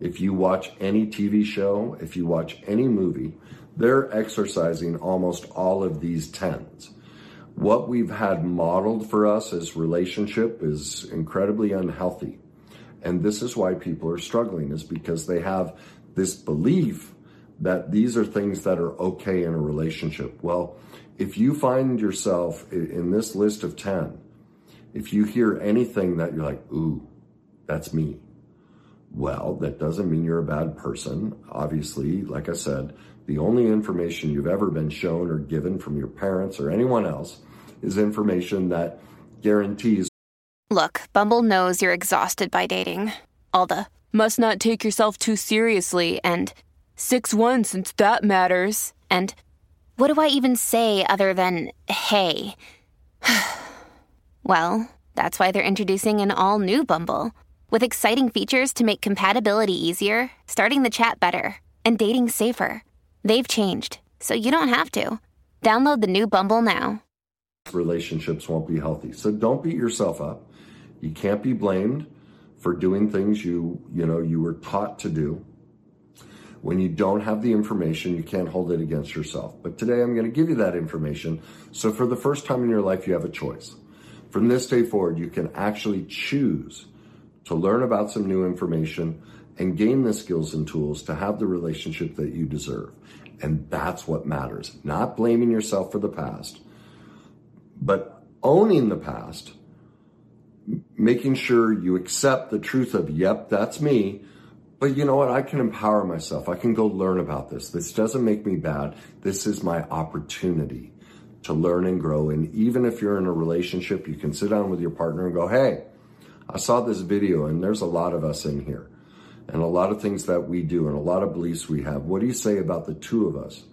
if you watch any TV show, if you watch any movie, they're exercising almost all of these tens. What we've had modeled for us as relationship is incredibly unhealthy. And this is why people are struggling is because they have this belief that these are things that are okay in a relationship. Well, if you find yourself in this list of 10, if you hear anything that you're like, ooh, that's me. Well, that doesn't mean you're a bad person. Obviously, like I said, the only information you've ever been shown or given from your parents or anyone else is information that guarantees. Look, Bumble knows you're exhausted by dating. All the must not take yourself too seriously and 6 1 since that matters. And what do I even say other than hey? well, that's why they're introducing an all new Bumble with exciting features to make compatibility easier, starting the chat better, and dating safer. They've changed, so you don't have to. Download the new Bumble now. Relationships won't be healthy. So don't beat yourself up. You can't be blamed for doing things you, you know, you were taught to do. When you don't have the information, you can't hold it against yourself. But today I'm going to give you that information. So for the first time in your life, you have a choice. From this day forward, you can actually choose to learn about some new information and gain the skills and tools to have the relationship that you deserve. And that's what matters. Not blaming yourself for the past, but owning the past, making sure you accept the truth of, yep, that's me. But you know what? I can empower myself. I can go learn about this. This doesn't make me bad. This is my opportunity to learn and grow. And even if you're in a relationship, you can sit down with your partner and go, Hey, I saw this video and there's a lot of us in here and a lot of things that we do and a lot of beliefs we have. What do you say about the two of us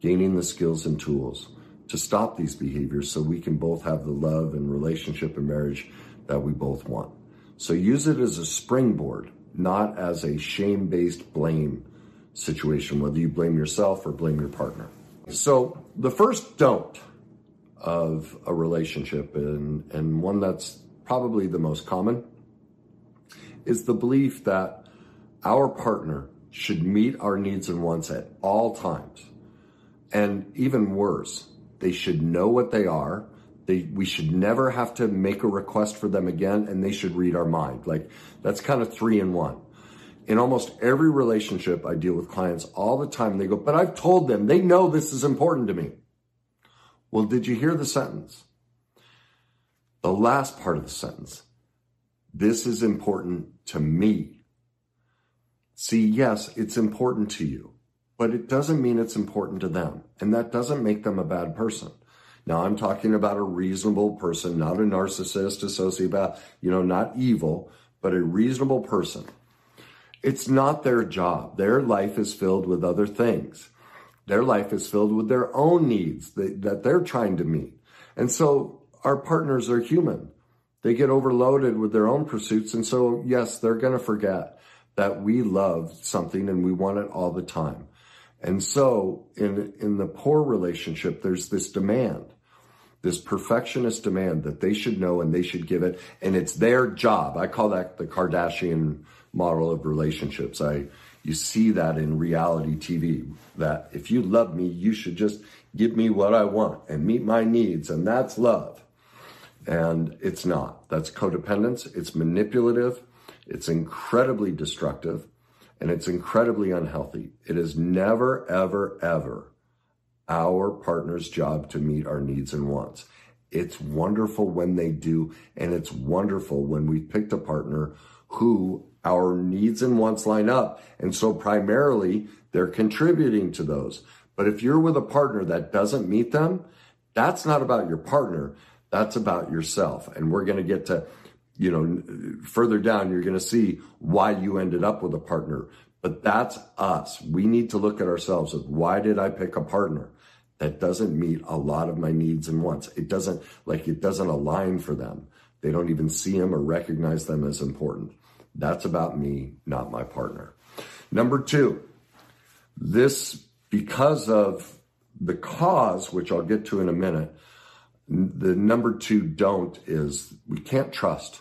gaining the skills and tools to stop these behaviors so we can both have the love and relationship and marriage that we both want? So use it as a springboard, not as a shame based blame situation, whether you blame yourself or blame your partner. So the first don't of a relationship and, and one that's probably the most common, is the belief that our partner should meet our needs and wants at all times. And even worse, they should know what they are. They, we should never have to make a request for them again, and they should read our mind. Like that's kind of three in one. In almost every relationship, I deal with clients all the time. They go, but I've told them, they know this is important to me. Well, did you hear the sentence? The last part of the sentence. This is important to me. See, yes, it's important to you, but it doesn't mean it's important to them. And that doesn't make them a bad person. Now I'm talking about a reasonable person, not a narcissist, a sociopath, you know, not evil, but a reasonable person. It's not their job. Their life is filled with other things. Their life is filled with their own needs that, that they're trying to meet. And so our partners are human. They get overloaded with their own pursuits. And so, yes, they're going to forget that we love something and we want it all the time. And so in, in the poor relationship, there's this demand, this perfectionist demand that they should know and they should give it. And it's their job. I call that the Kardashian model of relationships. I, you see that in reality TV that if you love me, you should just give me what I want and meet my needs. And that's love. And it's not. That's codependence. It's manipulative. It's incredibly destructive and it's incredibly unhealthy. It is never, ever, ever our partner's job to meet our needs and wants. It's wonderful when they do. And it's wonderful when we've picked a partner who our needs and wants line up. And so primarily they're contributing to those. But if you're with a partner that doesn't meet them, that's not about your partner. That's about yourself. And we're going to get to, you know, further down, you're going to see why you ended up with a partner. But that's us. We need to look at ourselves of why did I pick a partner that doesn't meet a lot of my needs and wants? It doesn't, like, it doesn't align for them. They don't even see them or recognize them as important. That's about me, not my partner. Number two, this, because of the cause, which I'll get to in a minute, the number two don't is we can't trust.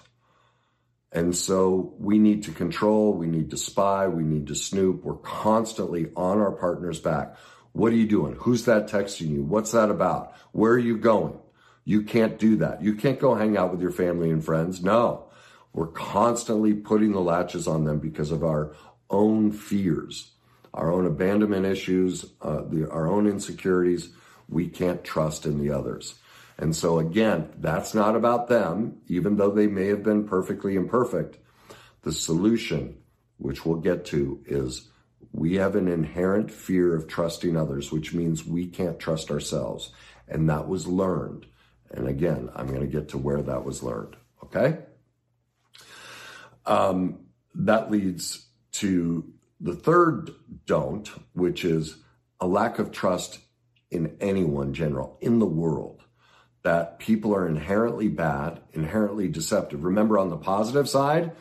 And so we need to control, we need to spy, we need to snoop. We're constantly on our partner's back. What are you doing? Who's that texting you? What's that about? Where are you going? You can't do that. You can't go hang out with your family and friends. No. We're constantly putting the latches on them because of our own fears, our own abandonment issues, uh, the, our own insecurities. We can't trust in the others. And so again, that's not about them, even though they may have been perfectly imperfect. The solution, which we'll get to, is we have an inherent fear of trusting others, which means we can't trust ourselves. And that was learned. And again, I'm going to get to where that was learned. Okay. Um, that leads to the third don't, which is a lack of trust in anyone general in the world that people are inherently bad, inherently deceptive. Remember, on the positive side,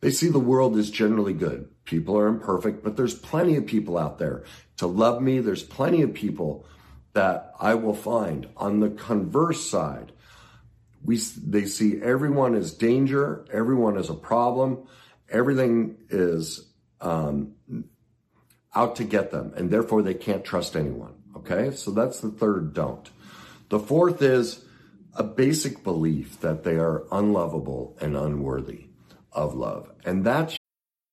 they see the world as generally good. People are imperfect, but there's plenty of people out there to love me. There's plenty of people that I will find. On the converse side, we they see everyone as danger, everyone as a problem, everything is um, out to get them, and therefore they can't trust anyone. Okay, so that's the third don't. The fourth is a basic belief that they are unlovable and unworthy of love. And that's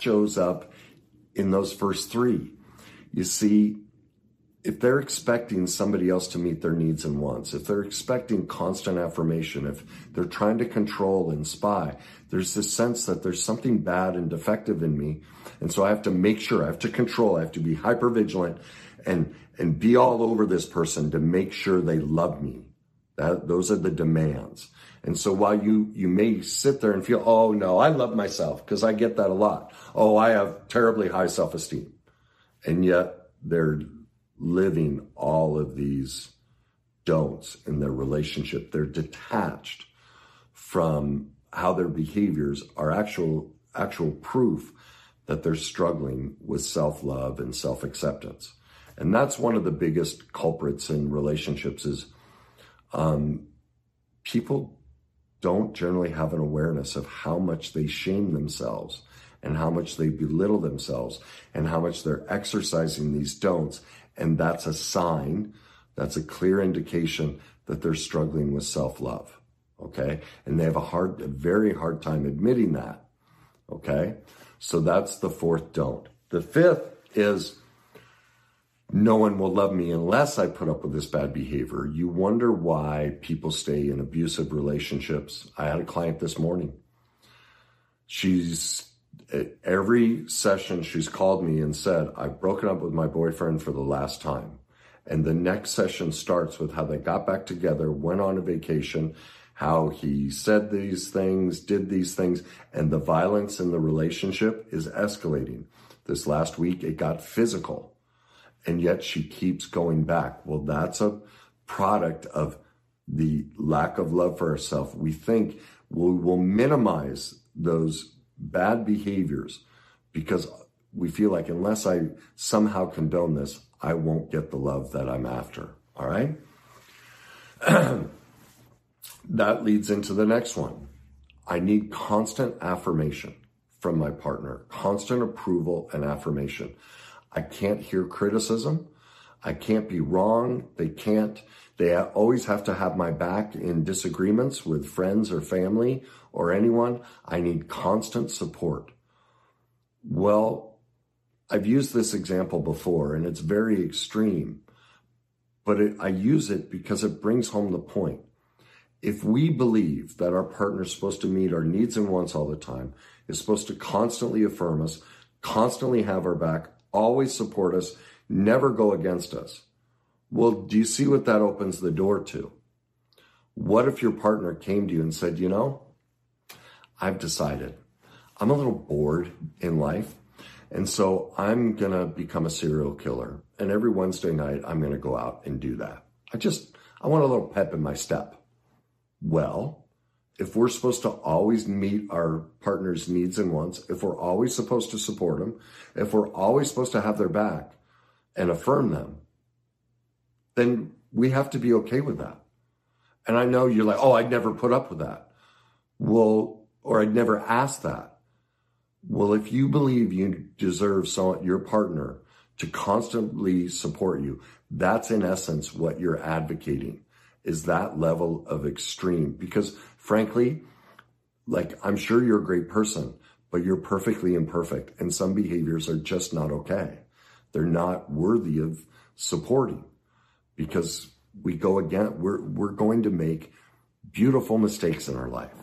shows up in those first three. You see, if they're expecting somebody else to meet their needs and wants, if they're expecting constant affirmation, if they're trying to control and spy, there's this sense that there's something bad and defective in me. And so I have to make sure, I have to control, I have to be hyper vigilant and, and be all over this person to make sure they love me. That, those are the demands. And so while you, you may sit there and feel, oh no, I love myself, because I get that a lot. Oh, I have terribly high self esteem. And yet they're living all of these don'ts in their relationship. They're detached from how their behaviors are actual, actual proof that they're struggling with self love and self acceptance. And that's one of the biggest culprits in relationships is um, people don't generally have an awareness of how much they shame themselves and how much they belittle themselves and how much they're exercising these don'ts. And that's a sign, that's a clear indication that they're struggling with self love. Okay. And they have a hard, a very hard time admitting that. Okay. So that's the fourth don't. The fifth is no one will love me unless I put up with this bad behavior. You wonder why people stay in abusive relationships. I had a client this morning. She's every session she's called me and said, I've broken up with my boyfriend for the last time. And the next session starts with how they got back together, went on a vacation, how he said these things, did these things, and the violence in the relationship is escalating. This last week, it got physical and yet she keeps going back. Well, that's a product of the lack of love for herself. We think we will minimize those bad behaviors because we feel like unless I somehow condone this, I won't get the love that I'm after. All right? that leads into the next one. I need constant affirmation from my partner, constant approval and affirmation. I can't hear criticism. I can't be wrong. They can't, they always have to have my back in disagreements with friends or family or anyone. I need constant support. Well, I've used this example before and it's very extreme, but it, I use it because it brings home the point. If we believe that our partner is supposed to meet our needs and wants all the time, is supposed to constantly affirm us, constantly have our back, always support us, never go against us. Well, do you see what that opens the door to? What if your partner came to you and said, you know, I've decided I'm a little bored in life. And so I'm going to become a serial killer. And every Wednesday night, I'm going to go out and do that. I just, I want a little pep in my step. Well, if we're supposed to always meet our partner's needs and wants, if we're always supposed to support them, if we're always supposed to have their back and affirm them, then we have to be okay with that. And I know you're like, oh, I'd never put up with that. Well, or I'd never ask that. Well, if you believe you deserve some, your partner to constantly support you, that's in essence what you're advocating is that level of extreme. Because frankly, like I'm sure you're a great person, but you're perfectly imperfect and some behaviors are just not okay. They're not worthy of supporting because we go again, we're, we're going to make beautiful mistakes in our life.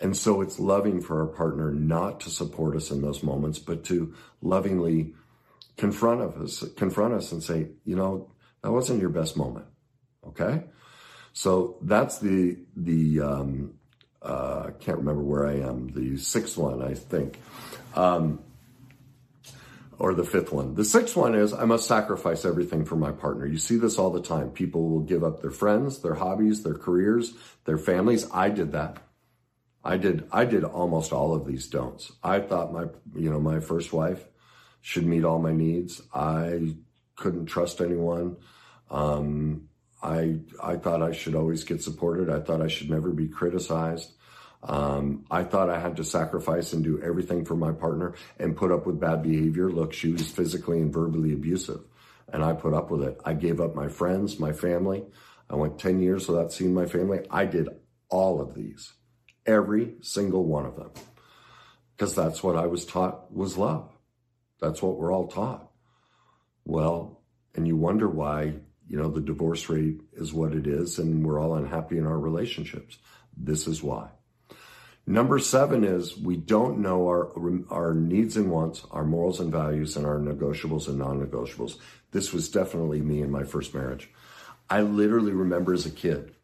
And so it's loving for our partner not to support us in those moments, but to lovingly confront us, confront us and say, you know, that wasn't your best moment. Okay. So that's the, the, um, uh, can't remember where I am, the sixth one, I think. Um, or the fifth one. The sixth one is I must sacrifice everything for my partner. You see this all the time. People will give up their friends, their hobbies, their careers, their families. I did that. I did I did almost all of these don'ts. I thought my you know my first wife should meet all my needs. I couldn't trust anyone. Um, I I thought I should always get supported. I thought I should never be criticized. Um, I thought I had to sacrifice and do everything for my partner and put up with bad behavior. Look, she was physically and verbally abusive, and I put up with it. I gave up my friends, my family. I went 10 years without seeing my family. I did all of these. Every single one of them. Because that's what I was taught was love. That's what we're all taught. Well, and you wonder why, you know, the divorce rate is what it is and we're all unhappy in our relationships. This is why. Number seven is we don't know our, our needs and wants, our morals and values, and our negotiables and non negotiables. This was definitely me in my first marriage. I literally remember as a kid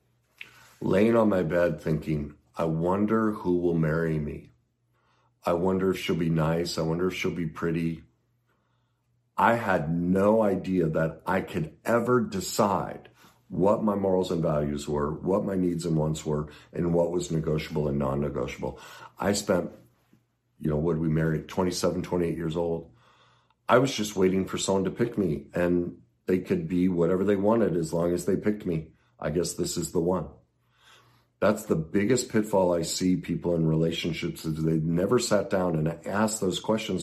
laying on my bed thinking, I wonder who will marry me. I wonder if she'll be nice. I wonder if she'll be pretty. I had no idea that I could ever decide what my morals and values were, what my needs and wants were, and what was negotiable and non negotiable. I spent, you know, what we married, 27, 28 years old. I was just waiting for someone to pick me, and they could be whatever they wanted as long as they picked me. I guess this is the one. That's the biggest pitfall I see people in relationships is they've never sat down and asked those questions.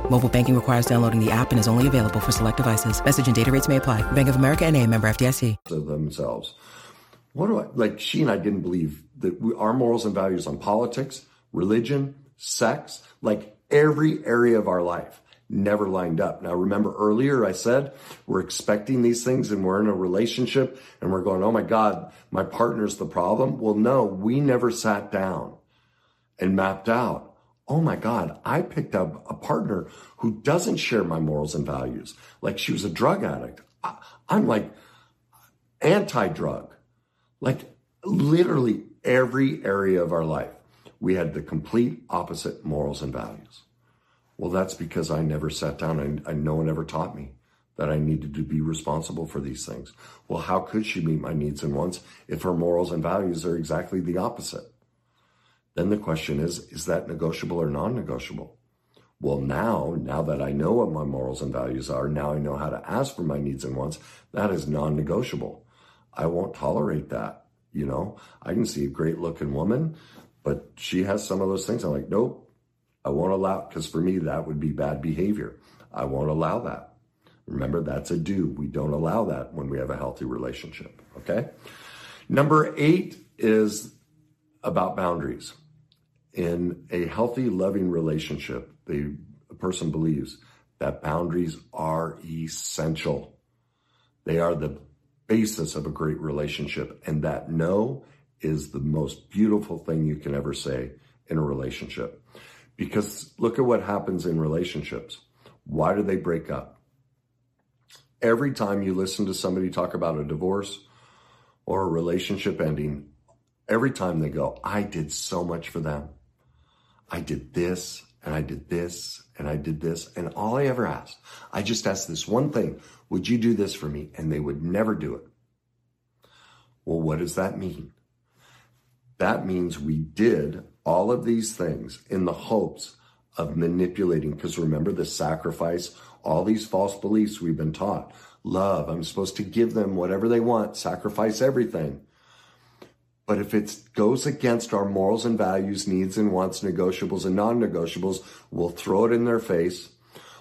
Mobile banking requires downloading the app and is only available for select devices. Message and data rates may apply. Bank of America and a member FDIC. Themselves. What do I, like she and I didn't believe that we, our morals and values on politics, religion, sex, like every area of our life never lined up. Now remember earlier I said we're expecting these things and we're in a relationship and we're going, oh my God, my partner's the problem. Well, no, we never sat down and mapped out oh my God, I picked up a partner who doesn't share my morals and values. Like she was a drug addict. I, am like anti drug. Like literally every area of our life, we had the complete opposite morals and values. Well, that's because I never sat down and, and no one ever taught me that I needed to be responsible for these things. Well, how could she meet my needs and wants if her morals and values are exactly the opposite? Then the question is, is that negotiable or non-negotiable? Well, now, now that I know what my morals and values are, now I know how to ask for my needs and wants. That is non-negotiable. I won't tolerate that. You know, I can see a great looking woman, but she has some of those things. I'm like, nope, I won't allow, because for me, that would be bad behavior. I won't allow that. Remember, that's a do. We don't allow that when we have a healthy relationship. Okay. Number eight is about boundaries in a healthy, loving relationship, the person believes that boundaries are essential. They are the basis of a great relationship. And that no is the most beautiful thing you can ever say in a relationship. Because look at what happens in relationships. Why do they break up? Every time you listen to somebody talk about a divorce or a relationship ending, every time they go, I did so much for them. I did this and I did this and I did this. And all I ever asked, I just asked this one thing Would you do this for me? And they would never do it. Well, what does that mean? That means we did all of these things in the hopes of manipulating. Because remember the sacrifice, all these false beliefs we've been taught. Love, I'm supposed to give them whatever they want, sacrifice everything. But if it goes against our morals and values, needs and wants, negotiables and non negotiables, we'll throw it in their face,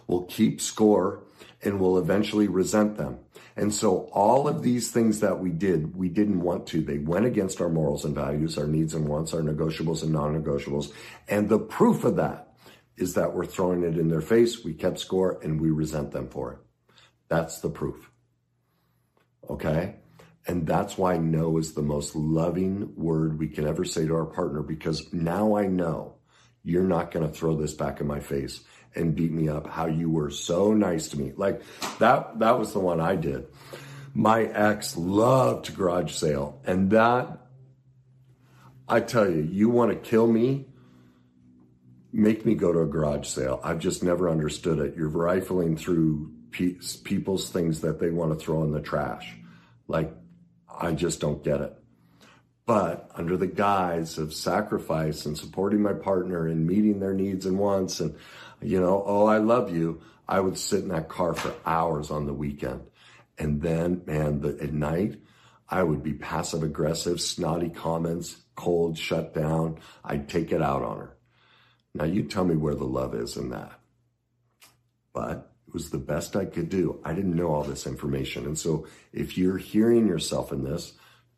we'll keep score, and we'll eventually resent them. And so all of these things that we did, we didn't want to. They went against our morals and values, our needs and wants, our negotiables and non negotiables. And the proof of that is that we're throwing it in their face, we kept score, and we resent them for it. That's the proof. Okay? And that's why no is the most loving word we can ever say to our partner because now I know you're not going to throw this back in my face and beat me up how you were so nice to me. Like that that was the one I did. My ex loved to garage sale and that I tell you, you want to kill me? Make me go to a garage sale. I've just never understood it. You're rifling through pe- people's things that they want to throw in the trash. Like I just don't get it. But under the guise of sacrifice and supporting my partner and meeting their needs and wants and, you know, oh, I love you, I would sit in that car for hours on the weekend. And then, man, the, at night, I would be passive aggressive, snotty comments, cold, shut down. I'd take it out on her. Now you tell me where the love is in that. But was the best I could do. I didn't know all this information. And so if you're hearing yourself in this,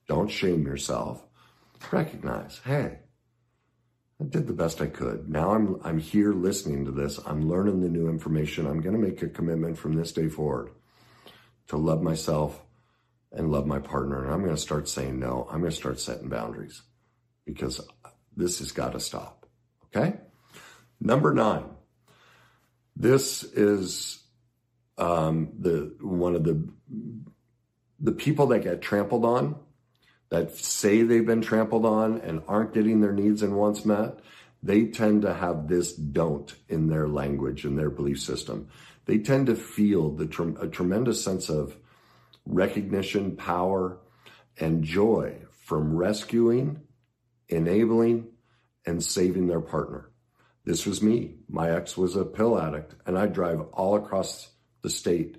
don't shame yourself. Recognize, hey, I did the best I could. Now I'm I'm here listening to this. I'm learning the new information. I'm going to make a commitment from this day forward to love myself and love my partner. And I'm going to start saying no. I'm going to start setting boundaries because this has got to stop. Okay? Number 9. This is um, the one of the the people that get trampled on, that say they've been trampled on and aren't getting their needs and wants met, they tend to have this don't in their language and their belief system. They tend to feel the a tremendous sense of recognition, power, and joy from rescuing, enabling, and saving their partner. This was me. My ex was a pill addict, and I drive all across the state,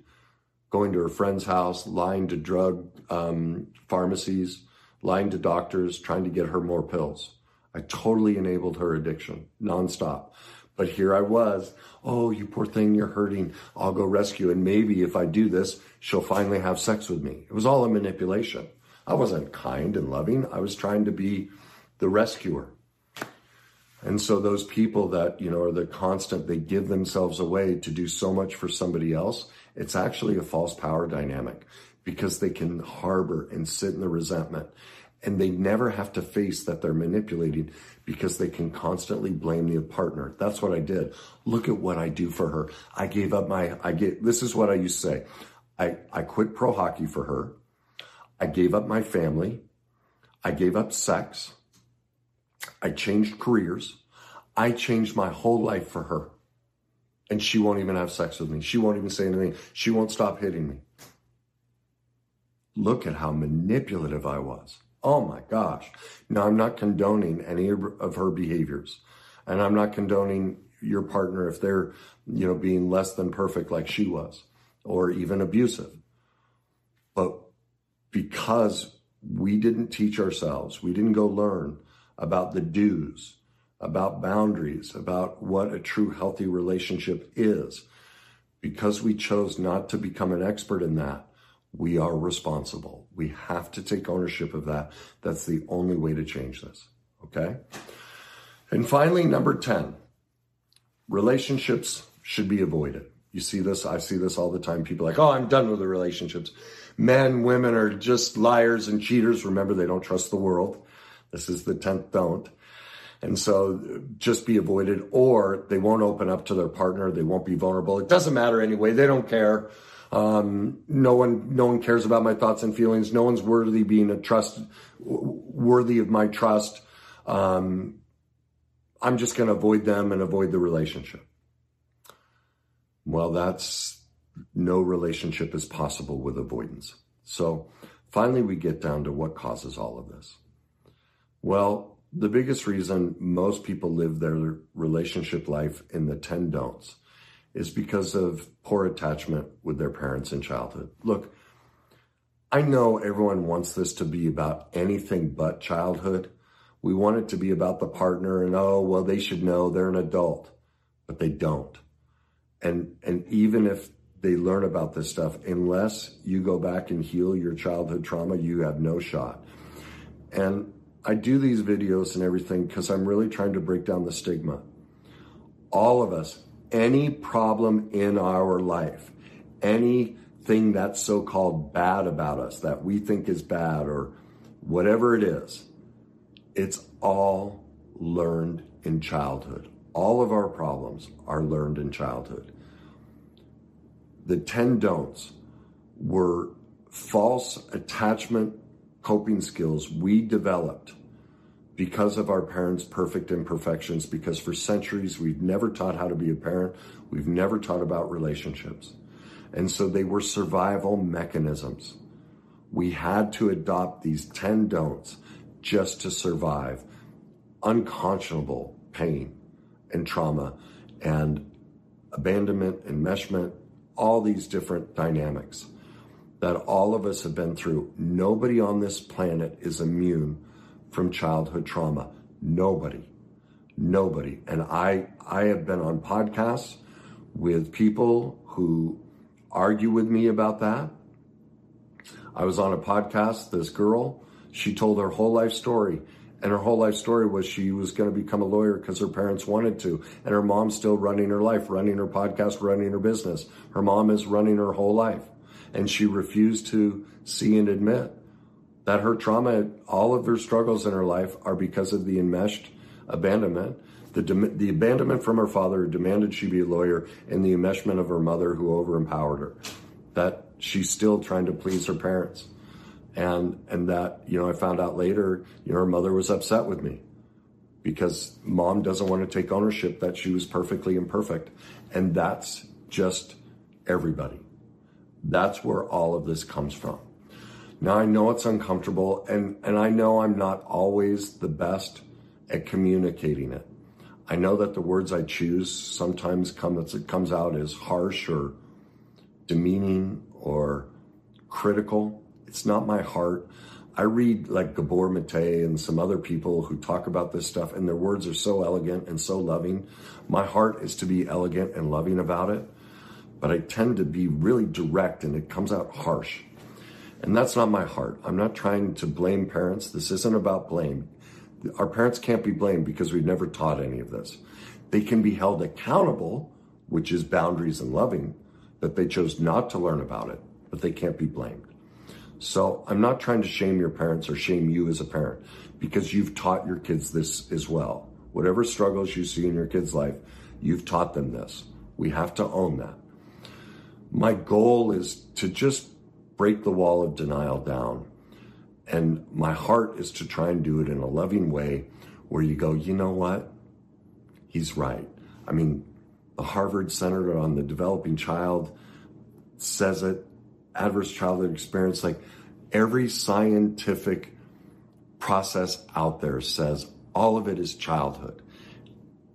going to her friend's house, lying to drug um, pharmacies, lying to doctors, trying to get her more pills. I totally enabled her addiction nonstop. But here I was. Oh, you poor thing, you're hurting. I'll go rescue. And maybe if I do this, she'll finally have sex with me. It was all a manipulation. I wasn't kind and loving. I was trying to be the rescuer. And so those people that, you know, are the constant, they give themselves away to do so much for somebody else. It's actually a false power dynamic because they can harbor and sit in the resentment and they never have to face that they're manipulating because they can constantly blame the partner. That's what I did. Look at what I do for her. I gave up my, I get, this is what I used to say. I, I quit pro hockey for her. I gave up my family. I gave up sex. I changed careers. I changed my whole life for her. And she won't even have sex with me. She won't even say anything. She won't stop hitting me. Look at how manipulative I was. Oh my gosh. Now, I'm not condoning any of her behaviors. And I'm not condoning your partner if they're, you know, being less than perfect like she was or even abusive. But because we didn't teach ourselves, we didn't go learn about the do's, about boundaries, about what a true healthy relationship is. Because we chose not to become an expert in that, we are responsible. We have to take ownership of that. That's the only way to change this. Okay? And finally, number 10 relationships should be avoided. You see this, I see this all the time. People like, oh, I'm done with the relationships. Men, women are just liars and cheaters. Remember, they don't trust the world. This is the 10th don't. And so just be avoided, or they won't open up to their partner. They won't be vulnerable. It doesn't matter anyway. They don't care. Um, no one, no one cares about my thoughts and feelings. No one's worthy being a trust, worthy of my trust. Um, I'm just going to avoid them and avoid the relationship. Well, that's no relationship is possible with avoidance. So finally, we get down to what causes all of this. Well, the biggest reason most people live their relationship life in the 10 don'ts is because of poor attachment with their parents in childhood. Look, I know everyone wants this to be about anything but childhood. We want it to be about the partner and, oh, well, they should know they're an adult, but they don't. And, and even if they learn about this stuff, unless you go back and heal your childhood trauma, you have no shot. And I do these videos and everything because I'm really trying to break down the stigma. All of us, any problem in our life, anything that's so called bad about us that we think is bad or whatever it is, it's all learned in childhood. All of our problems are learned in childhood. The 10 don'ts were false attachment coping skills we developed because of our parents' perfect imperfections, because for centuries we've never taught how to be a parent, we've never taught about relationships. And so they were survival mechanisms. We had to adopt these 10 don'ts just to survive unconscionable pain and trauma and abandonment, enmeshment, all these different dynamics that all of us have been through. Nobody on this planet is immune from childhood trauma. Nobody. Nobody. And I I have been on podcasts with people who argue with me about that. I was on a podcast, this girl, she told her whole life story. And her whole life story was she was going to become a lawyer because her parents wanted to. And her mom's still running her life, running her podcast, running her business. Her mom is running her whole life. And she refused to see and admit that her trauma, all of her struggles in her life are because of the enmeshed abandonment. The, the abandonment from her father who demanded she be a lawyer and the enmeshment of her mother who overempowered her. That she's still trying to please her parents. And, and that, you know, I found out later, you know, her mother was upset with me because mom doesn't want to take ownership that she was perfectly imperfect. And that's just everybody. That's where all of this comes from. Now I know it's uncomfortable and, and I know I'm not always the best at communicating it. I know that the words I choose sometimes come, it comes out as harsh or demeaning or critical. It's not my heart. I read like Gabor Mate and some other people who talk about this stuff and their words are so elegant and so loving. My heart is to be elegant and loving about it, but I tend to be really direct and it comes out harsh. And that's not my heart. I'm not trying to blame parents. This isn't about blame. Our parents can't be blamed because we've never taught any of this. They can be held accountable, which is boundaries and loving, that they chose not to learn about it, but they can't be blamed. So I'm not trying to shame your parents or shame you as a parent because you've taught your kids this as well. Whatever struggles you see in your kid's life, you've taught them this. We have to own that. My goal is to just break the wall of denial down. And my heart is to try and do it in a loving way where you go, you know what? He's right. I mean, the Harvard Center on the Developing Child says it, adverse childhood experience, like every scientific process out there says all of it is childhood.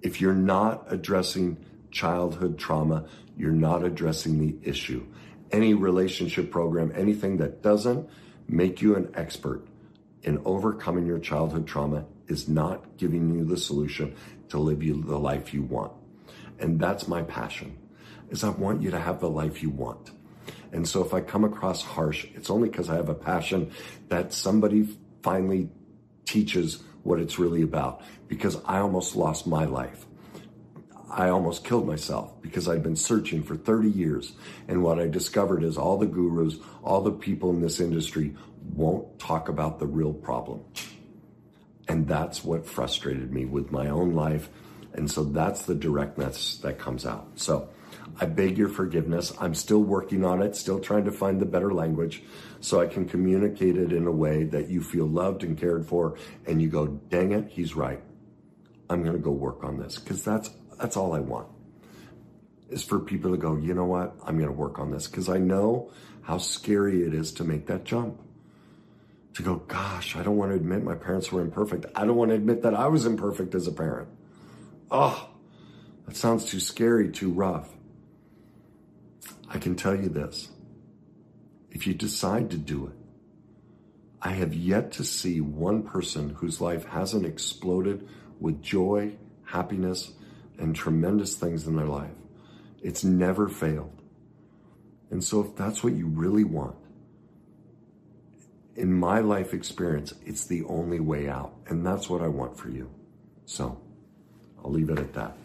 If you're not addressing childhood trauma, you're not addressing the issue any relationship program, anything that doesn't make you an expert in overcoming your childhood trauma is not giving you the solution to live you the life you want. And that's my passion is I want you to have the life you want. And so if I come across harsh, it's only because I have a passion that somebody finally teaches what it's really about because I almost lost my life. I almost killed myself because I'd been searching for 30 years. And what I discovered is all the gurus, all the people in this industry won't talk about the real problem. And that's what frustrated me with my own life. And so that's the directness that comes out. So I beg your forgiveness. I'm still working on it, still trying to find the better language so I can communicate it in a way that you feel loved and cared for and you go, dang it, he's right. I'm going to go work on this because that's that's all I want. Is for people to go, you know what? I'm going to work on this because I know how scary it is to make that jump. To go, gosh, I don't want to admit my parents were imperfect. I don't want to admit that I was imperfect as a parent. Oh, that sounds too scary, too rough. I can tell you this. If you decide to do it, I have yet to see one person whose life hasn't exploded with joy, happiness, and tremendous things in their life. It's never failed. And so, if that's what you really want, in my life experience, it's the only way out. And that's what I want for you. So, I'll leave it at that.